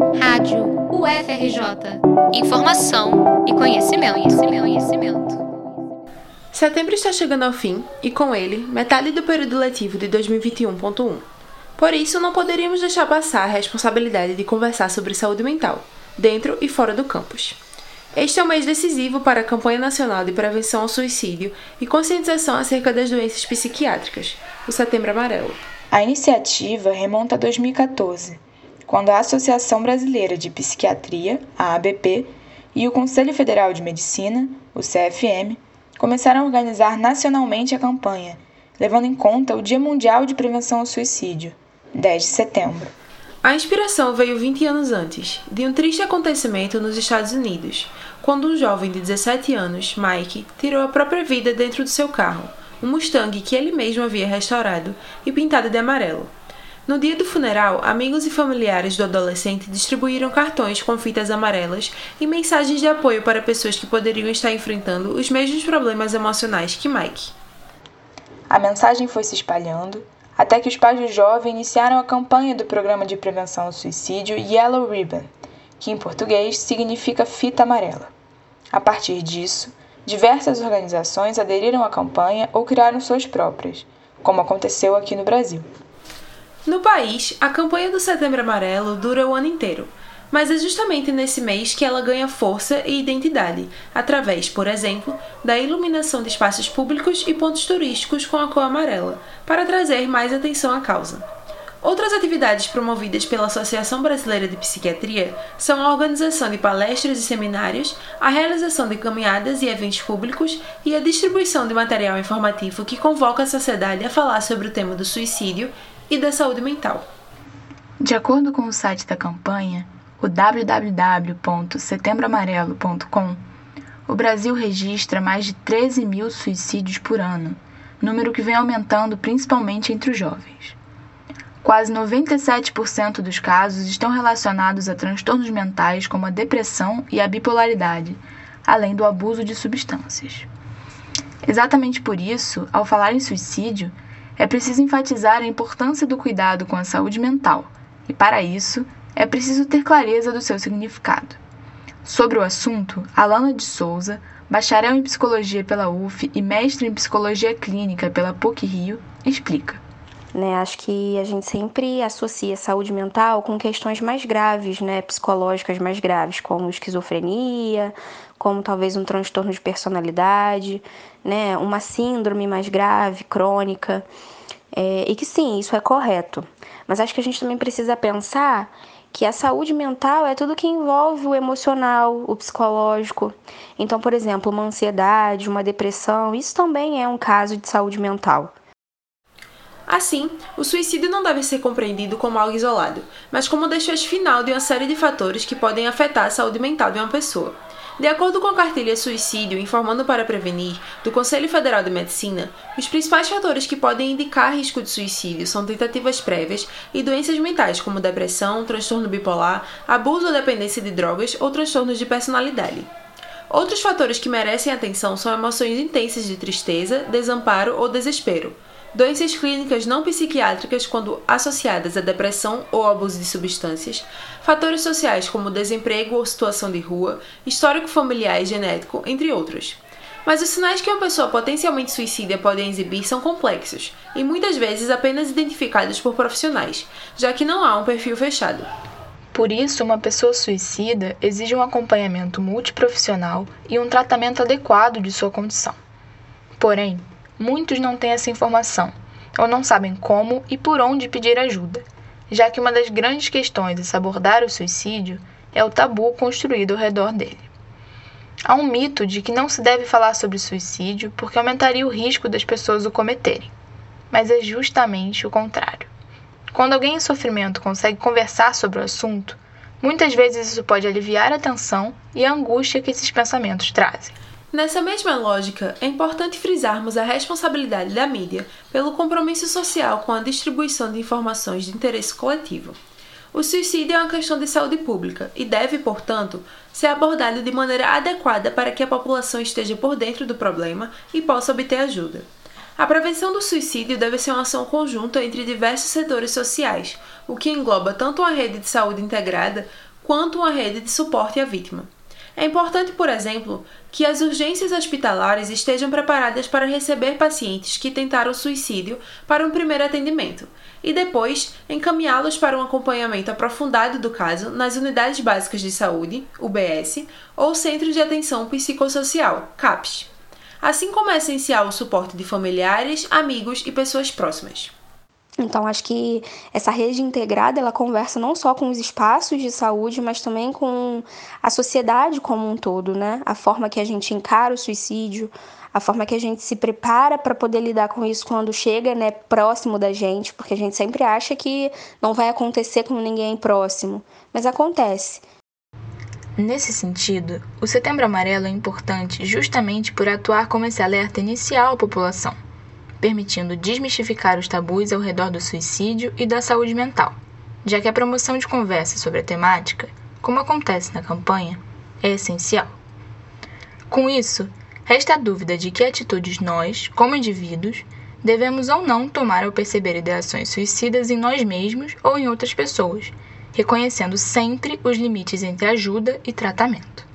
Rádio UFRJ. Informação e conhecimento, conhecimento, conhecimento. Setembro está chegando ao fim e, com ele, metade do período letivo de 2021.1. Por isso, não poderíamos deixar passar a responsabilidade de conversar sobre saúde mental, dentro e fora do campus. Este é um mês decisivo para a campanha nacional de prevenção ao suicídio e conscientização acerca das doenças psiquiátricas, o Setembro Amarelo. A iniciativa remonta a 2014, quando a Associação Brasileira de Psiquiatria, a ABP, e o Conselho Federal de Medicina, o CFM, começaram a organizar nacionalmente a campanha, levando em conta o Dia Mundial de Prevenção ao Suicídio, 10 de setembro. A inspiração veio 20 anos antes, de um triste acontecimento nos Estados Unidos, quando um jovem de 17 anos, Mike, tirou a própria vida dentro do seu carro, um Mustang que ele mesmo havia restaurado e pintado de amarelo. No dia do funeral, amigos e familiares do adolescente distribuíram cartões com fitas amarelas e mensagens de apoio para pessoas que poderiam estar enfrentando os mesmos problemas emocionais que Mike. A mensagem foi se espalhando até que os pais do jovem iniciaram a campanha do Programa de Prevenção ao Suicídio Yellow Ribbon, que em português significa fita amarela. A partir disso, diversas organizações aderiram à campanha ou criaram suas próprias, como aconteceu aqui no Brasil. No país, a campanha do Setembro Amarelo dura o ano inteiro mas é justamente nesse mês que ela ganha força e identidade, através, por exemplo, da iluminação de espaços públicos e pontos turísticos com a cor amarela, para trazer mais atenção à causa. Outras atividades promovidas pela Associação Brasileira de Psiquiatria são a organização de palestras e seminários, a realização de caminhadas e eventos públicos e a distribuição de material informativo que convoca a sociedade a falar sobre o tema do suicídio e da saúde mental. De acordo com o site da campanha, o www.setembroamarelo.com, o Brasil registra mais de 13 mil suicídios por ano, número que vem aumentando principalmente entre os jovens. Quase 97% dos casos estão relacionados a transtornos mentais como a depressão e a bipolaridade, além do abuso de substâncias. Exatamente por isso, ao falar em suicídio, é preciso enfatizar a importância do cuidado com a saúde mental, e para isso, é preciso ter clareza do seu significado. Sobre o assunto, Alana de Souza, bacharel em psicologia pela UF e mestre em psicologia clínica pela PUC Rio, explica. Né, acho que a gente sempre associa saúde mental com questões mais graves, né, psicológicas mais graves, como esquizofrenia, como talvez um transtorno de personalidade, né, uma síndrome mais grave, crônica. É, e que sim, isso é correto. Mas acho que a gente também precisa pensar que a saúde mental é tudo que envolve o emocional, o psicológico. Então, por exemplo, uma ansiedade, uma depressão, isso também é um caso de saúde mental. Assim, o suicídio não deve ser compreendido como algo isolado, mas como o desfecho final de uma série de fatores que podem afetar a saúde mental de uma pessoa. De acordo com a cartilha Suicídio Informando para Prevenir, do Conselho Federal de Medicina, os principais fatores que podem indicar risco de suicídio são tentativas prévias e doenças mentais como depressão, transtorno bipolar, abuso ou dependência de drogas ou transtornos de personalidade. Outros fatores que merecem atenção são emoções intensas de tristeza, desamparo ou desespero doenças clínicas não psiquiátricas quando associadas à depressão ou abuso de substâncias, fatores sociais como desemprego ou situação de rua, histórico familiar e genético, entre outros. Mas os sinais que uma pessoa potencialmente suicida pode exibir são complexos e muitas vezes apenas identificados por profissionais, já que não há um perfil fechado. Por isso, uma pessoa suicida exige um acompanhamento multiprofissional e um tratamento adequado de sua condição. Porém, muitos não têm essa informação ou não sabem como e por onde pedir ajuda, já que uma das grandes questões a se abordar o suicídio é o tabu construído ao redor dele. Há um mito de que não se deve falar sobre suicídio porque aumentaria o risco das pessoas o cometerem, mas é justamente o contrário. Quando alguém em sofrimento consegue conversar sobre o assunto, muitas vezes isso pode aliviar a tensão e a angústia que esses pensamentos trazem. Nessa mesma lógica, é importante frisarmos a responsabilidade da mídia pelo compromisso social com a distribuição de informações de interesse coletivo. O suicídio é uma questão de saúde pública e deve, portanto, ser abordado de maneira adequada para que a população esteja por dentro do problema e possa obter ajuda. A prevenção do suicídio deve ser uma ação conjunta entre diversos setores sociais, o que engloba tanto uma rede de saúde integrada quanto uma rede de suporte à vítima. É importante, por exemplo, que as urgências hospitalares estejam preparadas para receber pacientes que tentaram suicídio para um primeiro atendimento e depois encaminhá-los para um acompanhamento aprofundado do caso nas unidades básicas de saúde, UBS, ou Centros de Atenção Psicossocial, CAPS. Assim como é essencial o suporte de familiares, amigos e pessoas próximas. Então, acho que essa rede integrada, ela conversa não só com os espaços de saúde, mas também com a sociedade como um todo, né? A forma que a gente encara o suicídio, a forma que a gente se prepara para poder lidar com isso quando chega, né, próximo da gente, porque a gente sempre acha que não vai acontecer com ninguém próximo, mas acontece. Nesse sentido, o Setembro Amarelo é importante justamente por atuar como esse alerta inicial à população permitindo desmistificar os tabus ao redor do suicídio e da saúde mental, já que a promoção de conversa sobre a temática, como acontece na campanha, é essencial. Com isso, resta a dúvida de que atitudes nós, como indivíduos, devemos ou não tomar ao perceber ideações suicidas em nós mesmos ou em outras pessoas, reconhecendo sempre os limites entre ajuda e tratamento.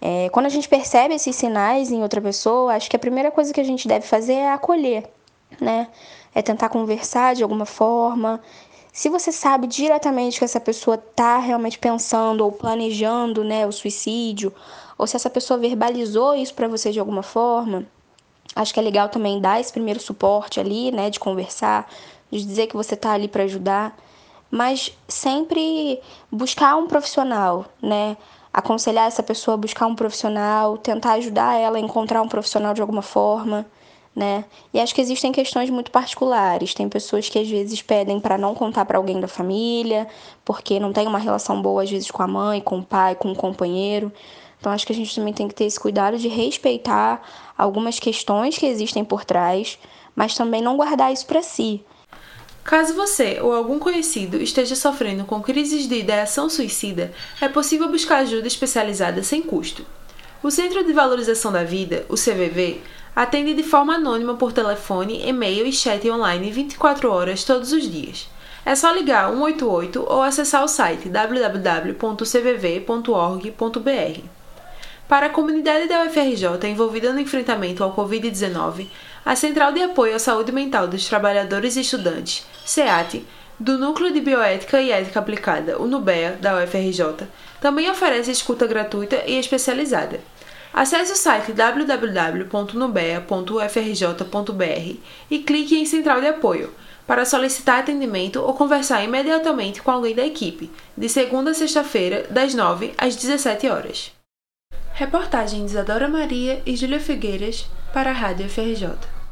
É, quando a gente percebe esses sinais em outra pessoa, acho que a primeira coisa que a gente deve fazer é acolher, né? É tentar conversar de alguma forma. Se você sabe diretamente que essa pessoa está realmente pensando ou planejando, né, o suicídio, ou se essa pessoa verbalizou isso para você de alguma forma, acho que é legal também dar esse primeiro suporte ali, né, de conversar, de dizer que você está ali para ajudar, mas sempre buscar um profissional, né? Aconselhar essa pessoa a buscar um profissional, tentar ajudar ela a encontrar um profissional de alguma forma né? E acho que existem questões muito particulares. Tem pessoas que às vezes pedem para não contar para alguém da família, porque não tem uma relação boa às vezes com a mãe, com o pai, com o companheiro. Então acho que a gente também tem que ter esse cuidado de respeitar algumas questões que existem por trás, mas também não guardar isso para si. Caso você ou algum conhecido esteja sofrendo com crises de ideação suicida, é possível buscar ajuda especializada sem custo. O Centro de Valorização da Vida, o CVV, Atende de forma anônima por telefone, e-mail e chat online 24 horas todos os dias. É só ligar 188 ou acessar o site www.cvv.org.br. Para a comunidade da UFRJ envolvida no enfrentamento ao Covid-19, a Central de Apoio à Saúde Mental dos Trabalhadores e Estudantes, SEAT, do Núcleo de Bioética e Ética Aplicada, o NUBEA, da UFRJ, também oferece escuta gratuita e especializada. Acesse o site www.nubea.ufrj.br e clique em Central de Apoio para solicitar atendimento ou conversar imediatamente com alguém da equipe, de segunda a sexta-feira, das 9 às 17 horas. Reportagem de Isadora Maria e Júlia Figueiras para a Rádio FRJ.